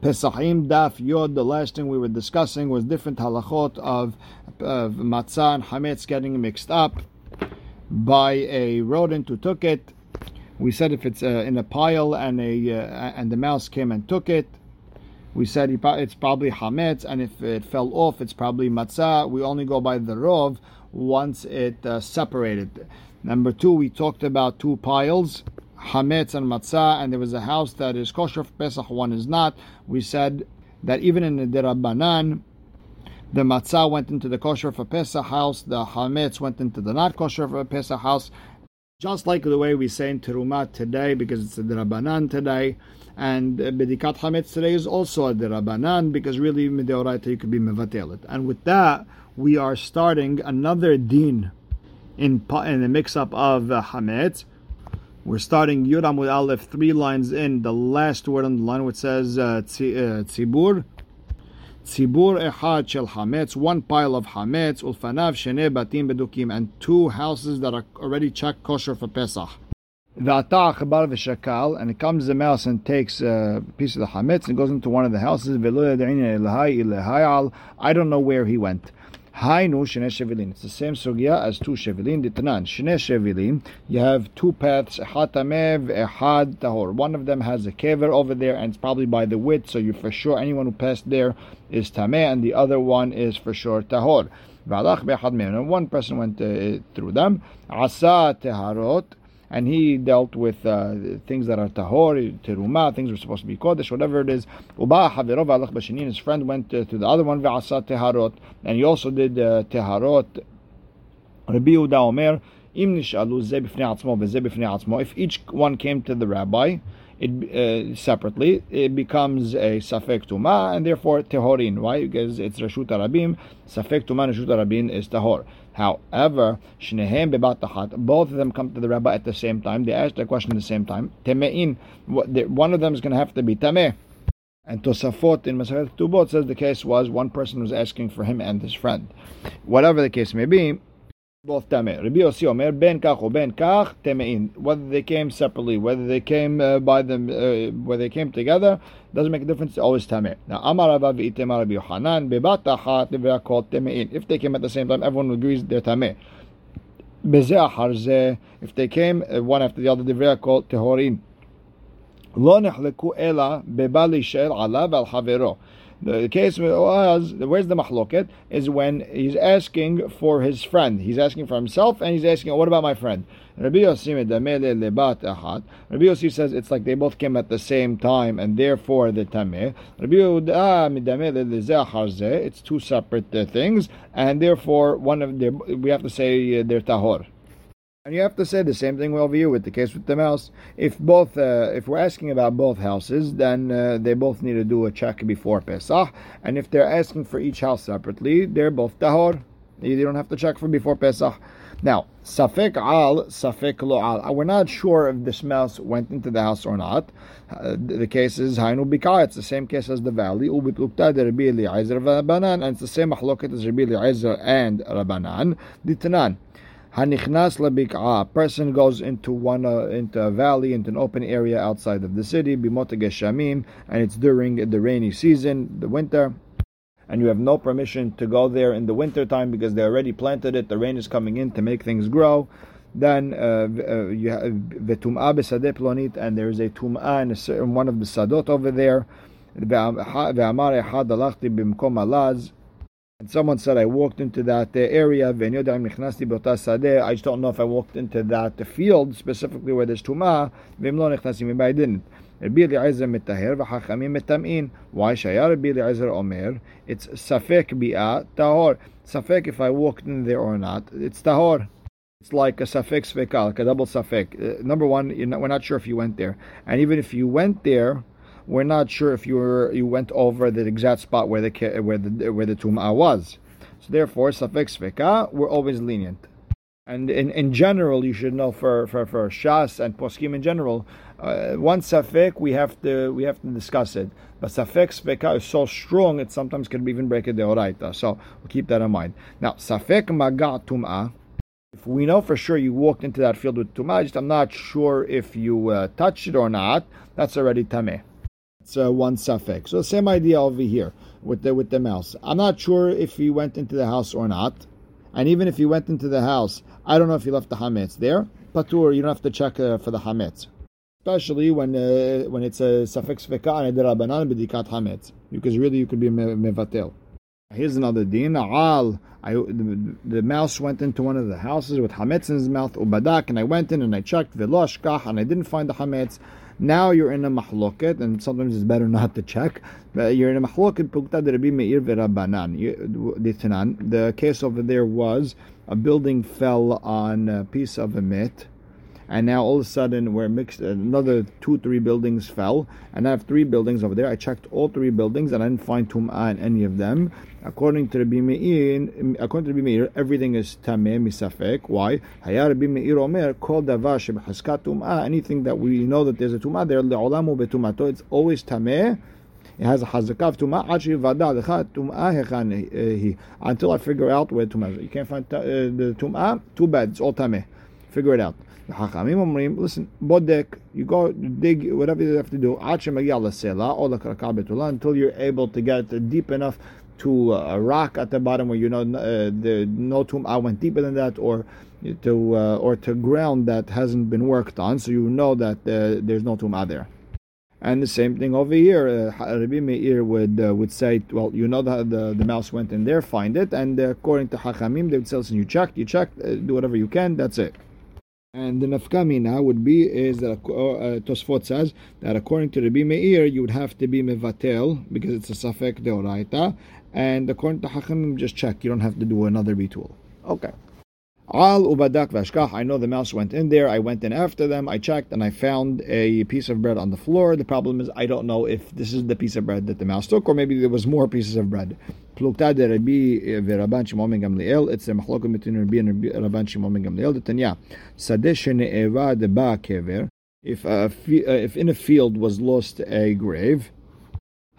Pesachim Daf Yod. The last thing we were discussing was different halachot of, of matzah and hametz getting mixed up by a rodent who took it. We said if it's uh, in a pile and a uh, and the mouse came and took it, we said it's probably hametz, and if it fell off, it's probably matzah. We only go by the rov once it uh, separated. Number two, we talked about two piles hametz and matzah, and there was a house that is kosher for Pesach, one is not. We said that even in the derabanan, the matzah went into the kosher for Pesach house, the hametz went into the not kosher for Pesach house. Just like the way we say in Terumat today, because it's a derabanan today, and bedikat hametz today is also a derabanan, because really mideoraita you could be mevatel And with that, we are starting another din in in the mix-up of uh, hametz. We're starting Yud Amud Aleph, three lines in, the last word on the line which says uh, uh, Tzibur. Tzibur Echad Shel Hametz, one pile of Hametz, Ulfanav Shene Batim Bedukim, and two houses that are already checked kosher for Pesach. V'ata Chabar V'Shakal, and it comes the mouse and takes a piece of the Hametz and goes into one of the houses. I don't know where he went. Hainu shene shevilin. It's the same sugya as two shevilin. Ditnan shene shevilin. You have two paths. Echad tamev, echad tahor. One of them has a kever over there, and it's probably by the width, so you for sure anyone who passed there is tameh, and the other one is for sure tahor. And one person went uh, through them. Asa teharot and he dealt with uh, things that are tahor, teruma, things are supposed to be kodesh, whatever it is. His friend went uh, to the other one, ve'asa teharot, and he also did uh, teharot. Rabbi Yehuda Omer, im nishalu ze atzmo ve'ze atzmo. If each one came to the rabbi, it uh, separately, it becomes a safek tuma, and therefore tehorin. Why? Because it's rashut arabim. Safek tuma rashut arabim is tahor. However, shnehem bebatachat, both of them come to the rabbi at the same time. They ask the question at the same time. Temein, one of them is going to have to be tameh. And Tosafot in Masachet Tubot says the case was one person was asking for him and his friend. Whatever the case may be, both tameh. Rabbi Yossi Omer ben kach or ben kach temein. Whether they came separately, whether they came uh, by them, uh, whether they came together, doesn't make a difference. It's always tameh. Now Amar Rabbi v'itemar Rabbi Yochanan bebat achat called temein. If they came at the same time, everyone agrees they're tameh. If they came uh, one after the other, they called tehorin. לא נחלקו אלא בבא להישאר עליו ועל חברו. the case was where's the mahloket is when he's asking for his friend. He's asking for himself and he's asking, what about my friend? Rabbi Yossi says it's like they both came at the same time and therefore the tameh. It's two separate uh, things and therefore one of them we have to say uh, they're tahor. And you have to say the same thing over here with the case with the mouse. If both, uh, if we're asking about both houses, then uh, they both need to do a check before Pesach. And if they're asking for each house separately, they're both tahor. You don't have to check for before Pesach. Now, safek al, safek lo al. Uh, we're not sure if this mouse went into the house or not. Uh, the case is hainu bika. It's the same case as the valley. Ubitlukta de Rabbi Eliezer and it's the same mahloket as Rabbi Eliezer and Rabbanan. Ditanan. Hanichnas labik'a. A person goes into one uh, into a valley, into an open area outside of the city, bimot geshamim, and it's during the rainy season, the winter. And you have no permission to go there in the winter time because they already planted it. The rain is coming in to make things grow. Then uh, uh, you have the tum'ah besadeh plonit, and there is a tum'ah in, one of the sadot over there. and someone said, I walked into that uh, area, I just don't know if I walked into that field, specifically where there's tumah, maybe I didn't. רבי אליעזר מטהר וחכמים מטמאים. Why שהיה רבי אליעזר אומר, it's ספק ביאה טהור. ספק if I walked in there or not, it's tahor. It's like a safek sveka, like a double safek. Uh, number one, not, we're not sure if you went there. And even if you went there, we're not sure if you were you went over the exact spot where the where the where the tumah was. So therefore, safek sveka, we're always lenient. And in, in general, you should know for for, for shas and poskim in general, uh, one safek we have to we have to discuss it. But safek sveka is so strong it sometimes can even break a deoraita. So we'll keep that in mind. Now safek maga tumah. If we know for sure you walked into that field with tumah, I'm not sure if you uh, touched it or not. That's already tameh That's uh, one suffix. So same idea over here with the with the mouse. I'm not sure if he went into the house or not, and even if he went into the house, I don't know if he left the hametz there. Patur, you don't have to check uh, for the hametz, especially when uh, when it's a suffix fika and derabanan b'dikat hametz, because really you could be mevatel. Here's another din. Al, I, the, the, mouse went into one of the houses with hametz in his mouth, ubadak, and I went in and I checked veloshkach, and I didn't find the hametz. Now you're in a mahloket, and sometimes it's better not to check. But you're in a mahloket. Rabbi Meir The case over there was a building fell on a piece of a mit and now all of a sudden we're mixed another two three buildings fell and i have three buildings over there i checked all three buildings and i didn't find tum'ah in any of them according to Rabbi Meir according to Rabbi Meir everything is tameh misafek why Hayar Rabbi Meir omer kol davar shebechaskat tum'ah anything that we know that there's a tum'ah there le'olamu betumato it's always tameh it has a hazakav tum'ah until I figure out where tum'ah is. You can't find uh, the tum'ah. Too bad. It's all tameh. Figure it out. Listen, bodek, you go dig whatever you have to do, until you're able to get deep enough to a rock at the bottom where you know uh, the no tum'ah went deeper than that, or to uh, or to ground that hasn't been worked on, so you know that uh, there's no tum'ah there. And the same thing over here. Uh, Rabbi Meir would uh, would say, well, you know that the, the mouse went in there, find it, and uh, according to Hachamim, they would say, listen, you checked, you checked, uh, do whatever you can, that's it. And the nafkamina would be is that uh, Tosfot says that according to Rabbi Meir, you would have to be mevatel because it's a safek deoraita, and according to Hachamim, just check. You don't have to do another bitul. Okay. Al ubadak vashkach. I know the mouse went in there. I went in after them. I checked and I found a piece of bread on the floor. The problem is I don't know if this is the piece of bread that the mouse took, or maybe there was more pieces of bread. Plukta de Rabbi v'Rabban Shimon ben Gamliel. It's a machlokum between Rabbi and Rabban Shimon ben Gamliel. Tanya sadeh shene'eva deba kever. If uh, if in a field was lost a grave,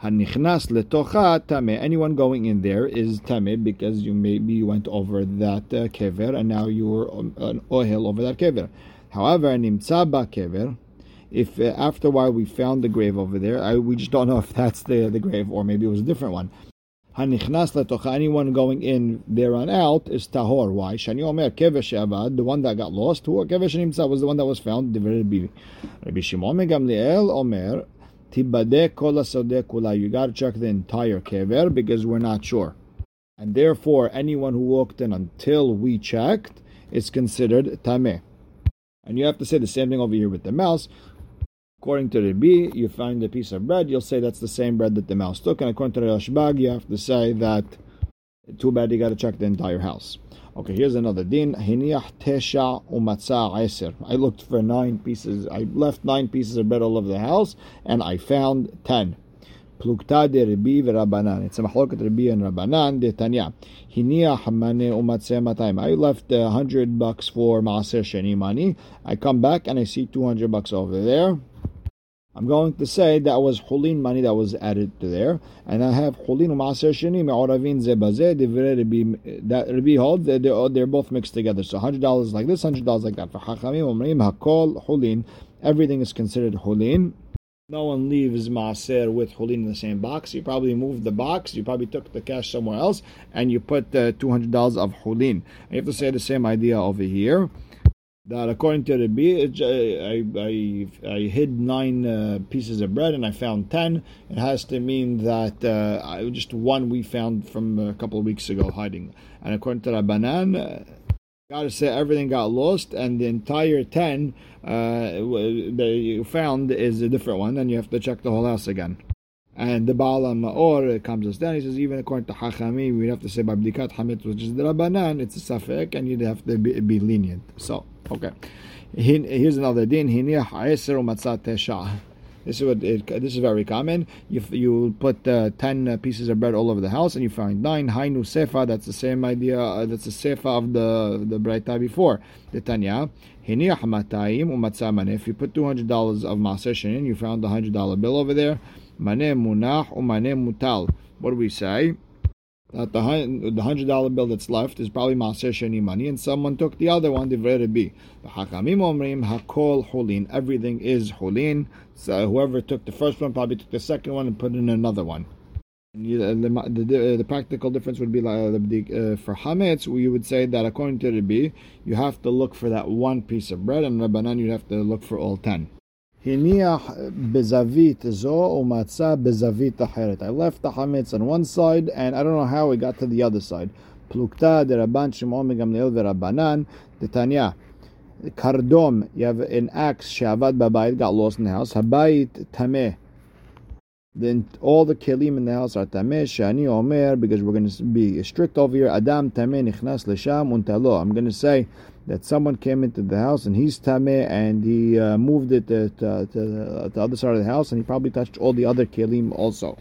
hanichnas letocha. Anyone going in there is tame because you maybe went over that uh, kever and now you're an ohel over that kever. However, nimtza ba kever if uh, after a while we found the grave over there, I, we just don't know if that's the, the grave or maybe it was a different one. Hanichnas letocha, anyone going in there on out is tahor. Why? Shani omer kevesh avad, the one that got lost. Who kevesh nimsa was the one that was found. Rabbi Shimon Gamliel omer tibade kol kula. You got to check the entire kever because we're not sure, and therefore anyone who walked in until we checked is considered tameh. And you have to say the same thing over here with the mouse. According to Rabbi, you find a piece of bread, you'll say that's the same bread that the mouse took. And according to Rashbag, you have to say that too bad you got to check the entire house. Okay, here's another din. Hiniyah tesha umatza eser. I looked for nine pieces. I left nine pieces of bread all over the house, and I found ten. Plukta de Rabbi v'Rabbanan. It's a machloket Rabbi and Rabbanan de Tanya. Hiniyah hamane umatze matayim. I left a hundred bucks for maaser sheni money. I come back and I see two hundred bucks over there. I'm going to say that was hulin money that was added to there, and I have hulin u'maser sheni me'oravin zebazeh that Rabbi holds that they're, both mixed together. So hundred dollars like this, hundred dollars like that. For hachamim omrim hakol hulin, everything is considered hulin. No one leaves maaser with hulin in the same box. You probably moved the box. You probably took the cash somewhere else, and you put uh, two hundred dollars of hulin. And you have to say the same idea over here that according to the I, I, I hid nine uh, pieces of bread and I found ten. It has to mean that uh, I, just one we found from a couple of weeks ago hiding. And according to Rabbanan, uh, gotta say everything got lost and the entire ten uh, that you found is a different one and you have to check the whole house again. And the Baal Ma'or comes us down. He says, even according to Hachami, we'd have to say, Babdikat Hamid, which is the Rabbanan, it's a Safek, and you'd have to be, be lenient. So, okay. Here's another din. This is what it, this is very common. You you put uh, ten uh, pieces of bread all over the house, and you find nine hainu sefa. That's the same idea. Uh, that's the sefa of the the breita before the tanya. If you put two hundred dollars of maaser in, you found the hundred dollar bill over there. Munach mutal. What do we say? That the the hundred dollar bill that's left is probably maaser sheni money, and someone took the other one. Divrei be the hakamim omrim hakol hulin. Everything is hulin. So whoever took the first one probably took the second one and put in another one. Uh, the, the, the, practical difference would be like uh, for hametz. We would say that according to Rabbi, you have to look for that one piece of bread, and Rabbanan you have to look for all ten. I left the chametz on one side, and I don't know how we got to the other side. Plukta derabban Shimon megamliel verabbanan detanya. Kardom, you have an axe shavad babayit got lost in the house. Habayit tameh. Then all the kelim in the house are tameh shani omer because we're going to be strict over here. Adam tameh nichnas lesham untalo. I'm going to say that someone came into the house and he's tameh and he uh, moved it to, to, to, the other side of the house and he probably touched all the other kelim also.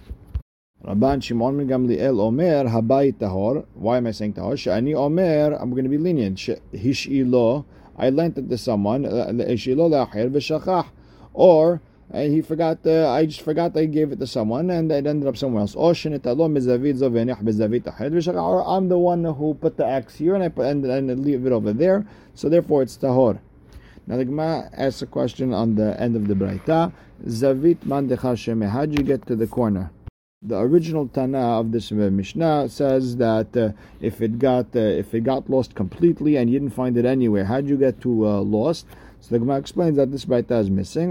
Rabban Shimon Gamliel Omer Habayit Tahor. Why am I saying Tahor? Shani Omer. I'm going to be lenient. Hishilo. I lent it to someone. Hishilo le'achir v'shachach. Or and he forgot. I just forgot I gave it to someone, and it ended up somewhere else. Or I'm the one who put the axe here, and I put and, and leave it over there. So therefore, it's tahor. Now the Gemara asks a question on the end of the Braita. Zavit How did you get to the corner? The original Tana of this Mishnah says that uh, if it got uh, if it got lost completely and you didn't find it anywhere, how did you get to uh, lost? So the Gemara explains that this Braita is missing.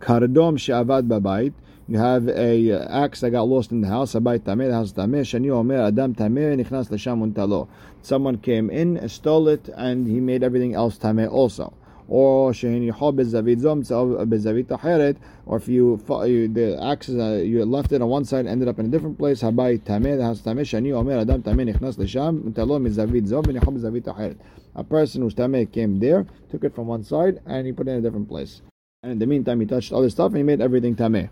Kardom she'avad babayit. You have a uh, axe that got lost in the house. Abayit tameh, the house tameh. Shani omer adam tameh nichnas l'sham untalo. Someone came in, stole it, and he made everything else tameh also or shehenihah bezavit zom uh, bezavit acheret, or if you, the axe you left it on one side ended up in a different place, habai tameh has house tameh shani omer adam tameh nichnas lesham talo mezavit zom v'nihah bezavit acheret. A person whose tameh came there took it from one side and he put it in a different place. And in the meantime, he touched other stuff and he made everything tameh.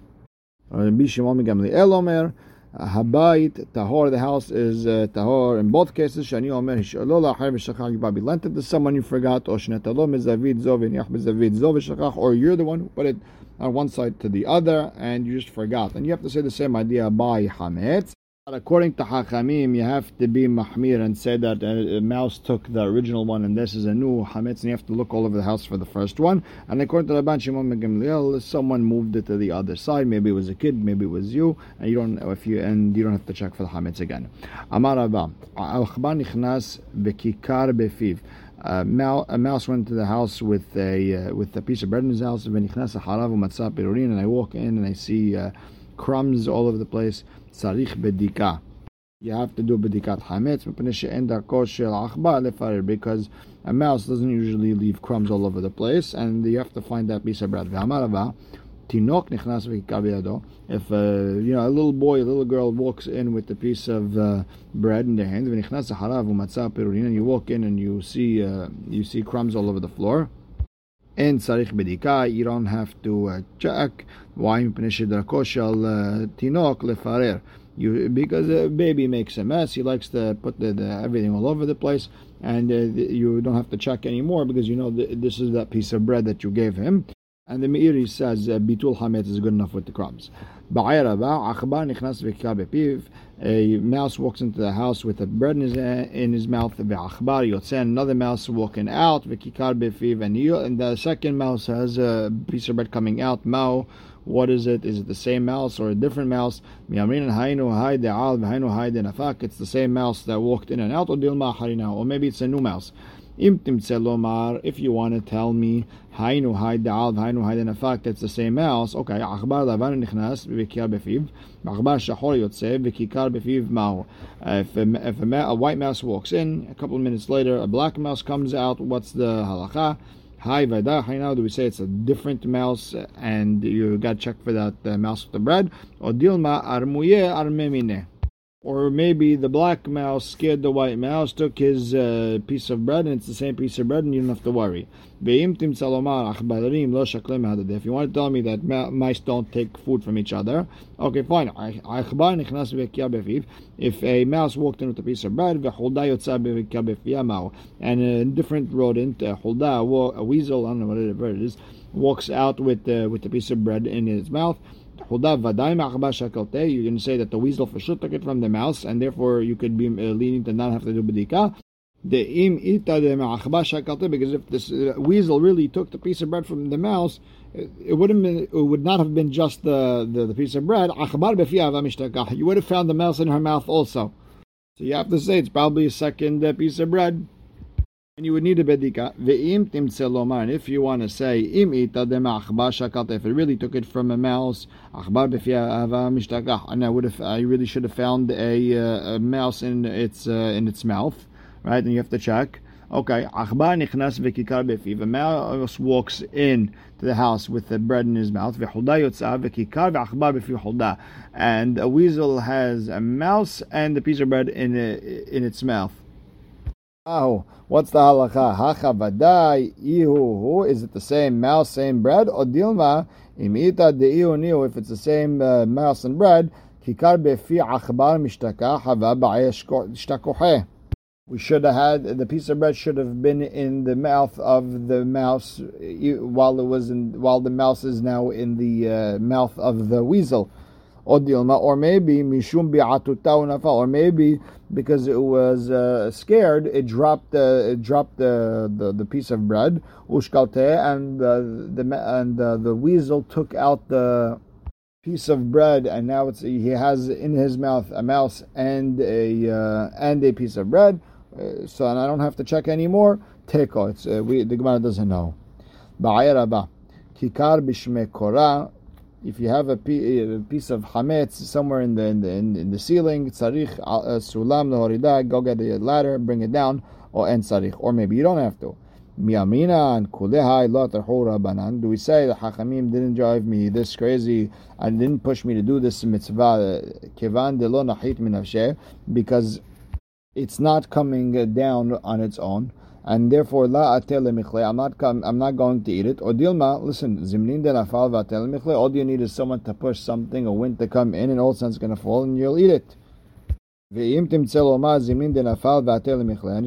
Habayit tahor. The house is uh, tahor. In both cases, shani omer hishalola harim shachach yibabi. Lent it to someone you forgot, or shnetalo mezavid zov inyach mezavid zov shachach, or you're the one who put it on one side to the other, and you just forgot. And you have to say the same idea by hametz. According to Hachamim, you have to be mahmir and say that a mouse took the original one and this is a new hametz, and you have to look all over the house for the first one. And according to Rabban Shimon Gamliel, someone moved it to the other side. Maybe it was a kid, maybe it was you, and you don't if you and you don't have to check for the hametz again. Amar Abba, al nichnas bekikar befiv. A mouse went to the house with a uh, with a piece of bread in his house. And I walk in and I see uh, crumbs all over the place. Sarich bedika. You have to do bedikat hametz because a mouse doesn't usually leave crumbs all over the place, and you have to find that piece of bread. Tinok nichnas. If uh, you know a little boy, a little girl walks in with a piece of uh, bread in their hand, and you walk in and you see uh, you see crumbs all over the floor. אין צריך בדיקה, you don't have to uh, check, why מפני שדרכו של תינוק לפרר. You, because a baby makes a mess, he likes to put the, the, everything all over the place, and uh, you don't have to check anymore because you know this is that piece of bread that you gave him. And the Meiri says uh, bitul hamet is good enough with the crumbs. A mouse walks into the house with a bread in his, uh, in his mouth. Another mouse walking out. And the second mouse has a piece of bread coming out. Mao. What is it? Is it the same mouse or a different mouse? It's the same mouse that walked in and out, or maybe it's a new mouse. If you want to tell me, hainu haid hainu haid fact that's the same mouse. okay, achbar. If, a, if a, a white mouse walks in, a couple of minutes later a black mouse comes out, what's the halacha? Hi Vada, now do we say it's a different mouse and you got checked for that uh, mouse with the bread? Armuye Armemine. Or maybe the black mouse scared the white mouse, took his uh, piece of bread, and it's the same piece of bread, and you don't have to worry. If you want to tell me that mice don't take food from each other, okay, fine. If a mouse walked in with a piece of bread, and a different rodent, a weasel, I don't know whatever it is, walks out with, uh, with a piece of bread in his mouth, You're going to say that the weasel for sure took it from the mouse, and therefore you could be uh, leaning to not have to do bedika. The im ita because if this uh, weasel really took the piece of bread from the mouse, it, it wouldn't been, it would not have been just the, the, the piece of bread. You would have found the mouse in her mouth also. So you have to say it's probably a second uh, piece of bread. And you would need a bedika. And if you want to say, im if it really took it from a mouse, achbar mishtagah. And I would have, I really should have found a, uh, a mouse in its uh, in its mouth, right? And you have to check. Okay, achbar nichnas v'kikar befiv. A mouse walks in to the house with the bread in his mouth. Hulda. And a weasel has a mouse and a piece of bread in in its mouth. What's the halacha? Hacha vadai ihu Is it the same mouse, same bread? Or dilma imita deihu niu. If it's the same uh, mouse and bread, kikar befi achbar mishtaka hava shtakohe. We should have had the piece of bread should have been in the mouth of the mouse while it was in while the mouse is now in the uh, mouth of the weasel or maybe mishum bi'atuta or maybe because it was uh, scared, it dropped uh, it dropped the, the, the piece of bread ushkalte, and uh, the and uh, the weasel took out the piece of bread, and now it's he has in his mouth a mouse and a uh, and a piece of bread. Uh, so and I don't have to check anymore. Teko, it's uh, we the Gemara doesn't know. Ba'ayaraba, kikar bishme korah if you have a, piece of hametz somewhere in the in the, in, the ceiling, tzarich uh, sulam go get a ladder, bring it down, or en tzarich, or maybe you don't have to. Miyamina and kulehai banan. Do we say the hachamim didn't drive me this crazy and didn't push me to do this mitzvah kevan de lo min because it's not coming down on its own and therefore la atel michle. I'm not I'm not going to eat it. Or dilma, listen, zimnin de nafal v'atel michle. All you need is someone to push something, a wind to come in, and all a going to fall, and you'll eat it. And if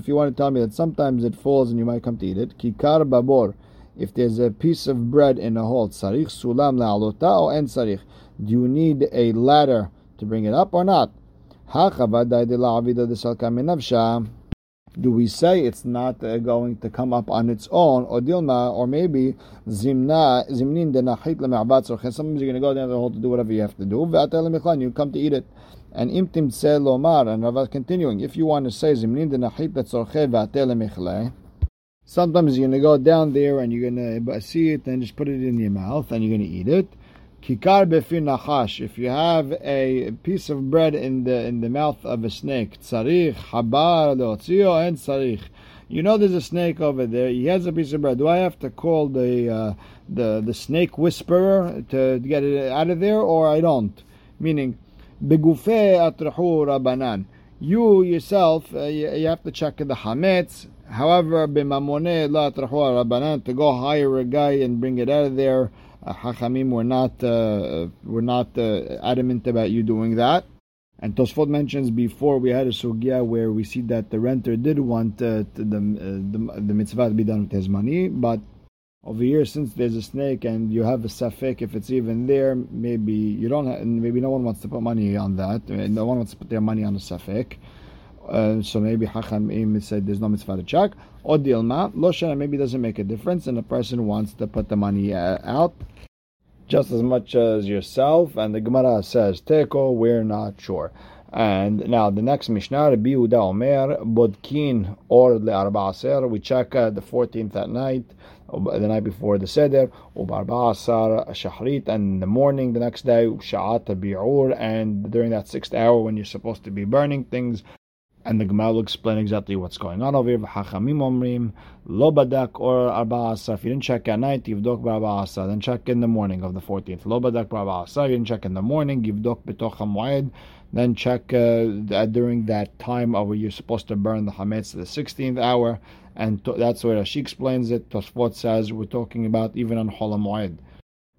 you want to tell me that sometimes it falls and you might come to eat it, kikar babor. If there's a piece of bread in a hole, sarich sulam la'alota or en sarich. Do you need a ladder to bring it up or not? Do we say it's not uh, going to come up on its own, or dilma, or maybe zimna zimnin denachit leme'abat Sometimes you're going to go down the hole to do whatever you have to do. You come to eat it. And imtim lomar, and Rava continuing, if you want to say zimnin denachit letzorche Sometimes you're going to go down there and you're going to see it and just put it in your mouth and you're going to eat it. Kikar befir nachash. If you have a piece of bread in the in the mouth of a snake, tzarich habar leotzio and tzarich. You know there's a snake over there. He has a piece of bread. Do I have to call the uh, the the snake whisperer to get it out of there, or I don't? Meaning, begufe atrahu rabanan. You yourself, uh, you, you, have to check the hametz. However, b'mamone la atrahu rabanan to go hire a guy and bring it out of there Hachamim were not uh, were not uh, adamant about you doing that. And Tosfot mentions before we had a sugya where we see that the renter did want uh, the, uh, the, the mitzvah to be done with his money, but over here since there's a snake and you have a safek if it's even there, maybe you don't. Have, maybe no one wants to put money on that. No one wants to put their money on a safek. Uh, so maybe Hachamim said there's no mitzvah to check. Or Dilma, Loshana maybe doesn't make a difference, and the person wants to put the money uh, out just as much as yourself. And the Gemara says, Teko, we're not sure. And now the next Mishnah, Rabbi Yehuda Omer, Bodkin or Le'arba'aser, we check uh, the 14th at night, the night before the Seder, Ubarba'asar Shahrit, and in the morning the next day, Sha'at Bi'ur, and during that sixth hour when you're supposed to be burning things, and the Gemara will explain exactly what's going on over here. Lo badak or arba'asa. If you didn't check at night, yivdok ba'arba'asa. Then check in the morning of the 14th. Lo badak ba'arba'asa. You didn't check in the morning, yivdok betoch hamoed. Then check uh, during that time of where you're supposed to burn the hametz, the 16th hour. And to, that's where she explains it. Tosfot says we're talking about even on Hol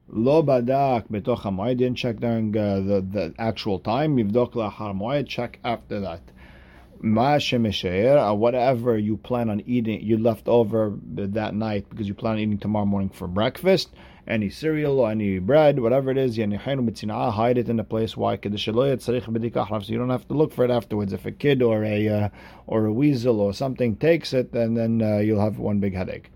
Lo badak betoch hamoed. Didn't check during uh, the, the actual time. Yivdok la'har moed. Check after that. Uh, whatever you plan on eating, you left over that night because you plan on eating tomorrow morning for breakfast, any cereal or any bread, whatever it is, hide it in a place. Why? So you don't have to look for it afterwards. If a kid or a uh, or a weasel or something takes it, then then uh, you'll have one big headache.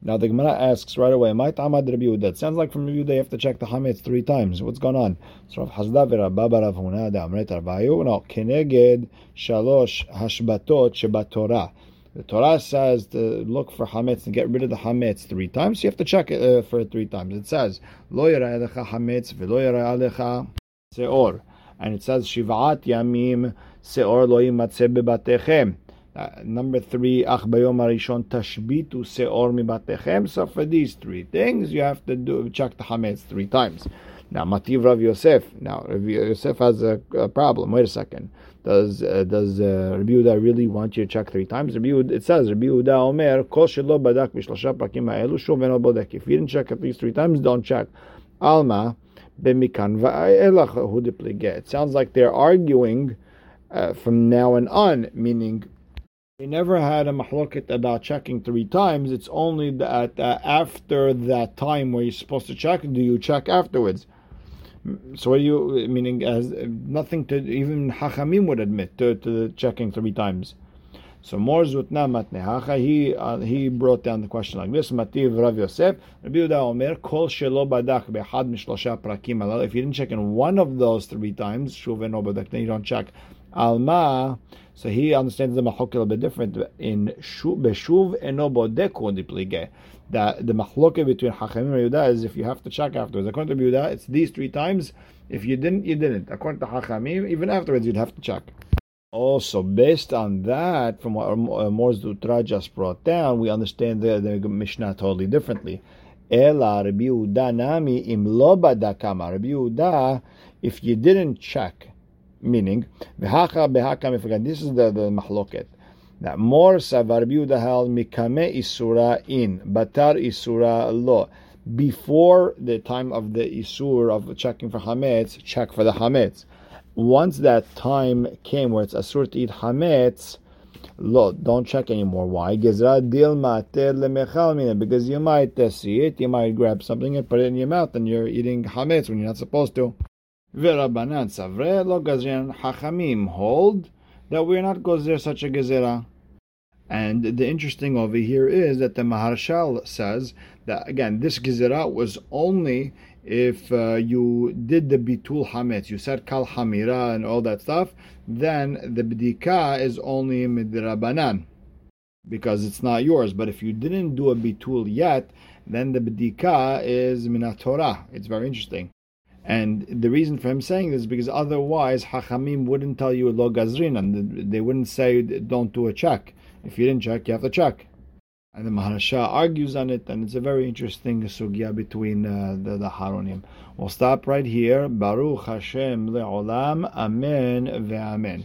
Now the Gemara asks right away, "My tamad Rabbi Yehuda." Sounds like from Rabbi Yehuda you have to check the hametz three times. What's going on? So Rav Hisda v'Rabba Rav Huna Amret Arbayu. No, keneged shalosh hashbatot shebatorah. The Torah says to look for hametz and get rid of the hametz three times. You have to check it uh, for it three times. It says lo alecha hametz v'lo alecha seor, and it says shivat yamim seor lo yimatzeh bebatechem. Uh, number three, ach bayom arishon tashbitu seor mibatechem. So for these three things, you have to do check the hametz three times. Now, Mativ Rav Yosef. Now, Rav Yosef has a, a problem. Wait a second. Does uh, does uh, Rabbi Yehuda really want you to check three times? Rabbi Yehuda, it says Rabbi Yehuda Omer Kol shelo badak b'shlosha prakim ha'elu eno bodek. If you didn't check at least three times, don't check. Alma b'mikan va'elach hu It sounds like they're arguing uh, from now and on, meaning we never had a mahloket about checking three times. It's only that uh, after that time where you're supposed to check, do you check afterwards? So what do you meaning as nothing to even Hachamim would admit to, to checking three times. So Mar Zutra matnehacha. He uh, he brought down the question like this: Mativ Rav Yosef, Rabbi Yehuda Omer, Kol shelo badak behad mishlosha prakim. If you didn't check in one of those three times, shuv badak, then you don't check. Alma, so he understands the mahok a little bit different. In beshuv eno bodeku diplige. That the mahloke between Hachamim and Yehuda is if you have to check afterwards. According to Yehuda, it's these three times. If you didn't, you didn't. According to Hachamim, even afterwards, you'd have to check. Also, based on that, from what Mar Zutra just brought down, we understand the, the Mishnah totally differently. Ela Rabbi Yehuda nami im lo badakama. Rabbi Yehuda, if you didn't check, meaning. This is the the mahloket. That more savar hal mikame isura in batar isura lo. Before the time of the isur of checking for hametz, check for the hametz. Once that time came where it's asur to eat hametz, lo, don't check anymore. Why? Because you might uh, see it, you might grab something and put it in your mouth, and you're eating hametz when you're not supposed to. V'Rabbanan Savre lo gazrin Hachamim hold that we're not gozer such a gezerah. And the interesting over here is that the Maharshal says that again, this gezerah was only if uh, you did the bitul hametz, you said kal hamira and all that stuff, then the bdika is only midrabanan because it's not yours. But if you didn't do a bitul yet, then the bdika is minatorah. It's very interesting. And the reason for him saying this is because otherwise Hachamim wouldn't tell you lo gazrin, and they wouldn't say don't do a check. If you didn't check, you have to check. And the Maharsha argues on it, and it's a very interesting sugya between uh, the, the Haronim. We'll stop right here. Baruch Hashem le'olam. Amen ve'amen.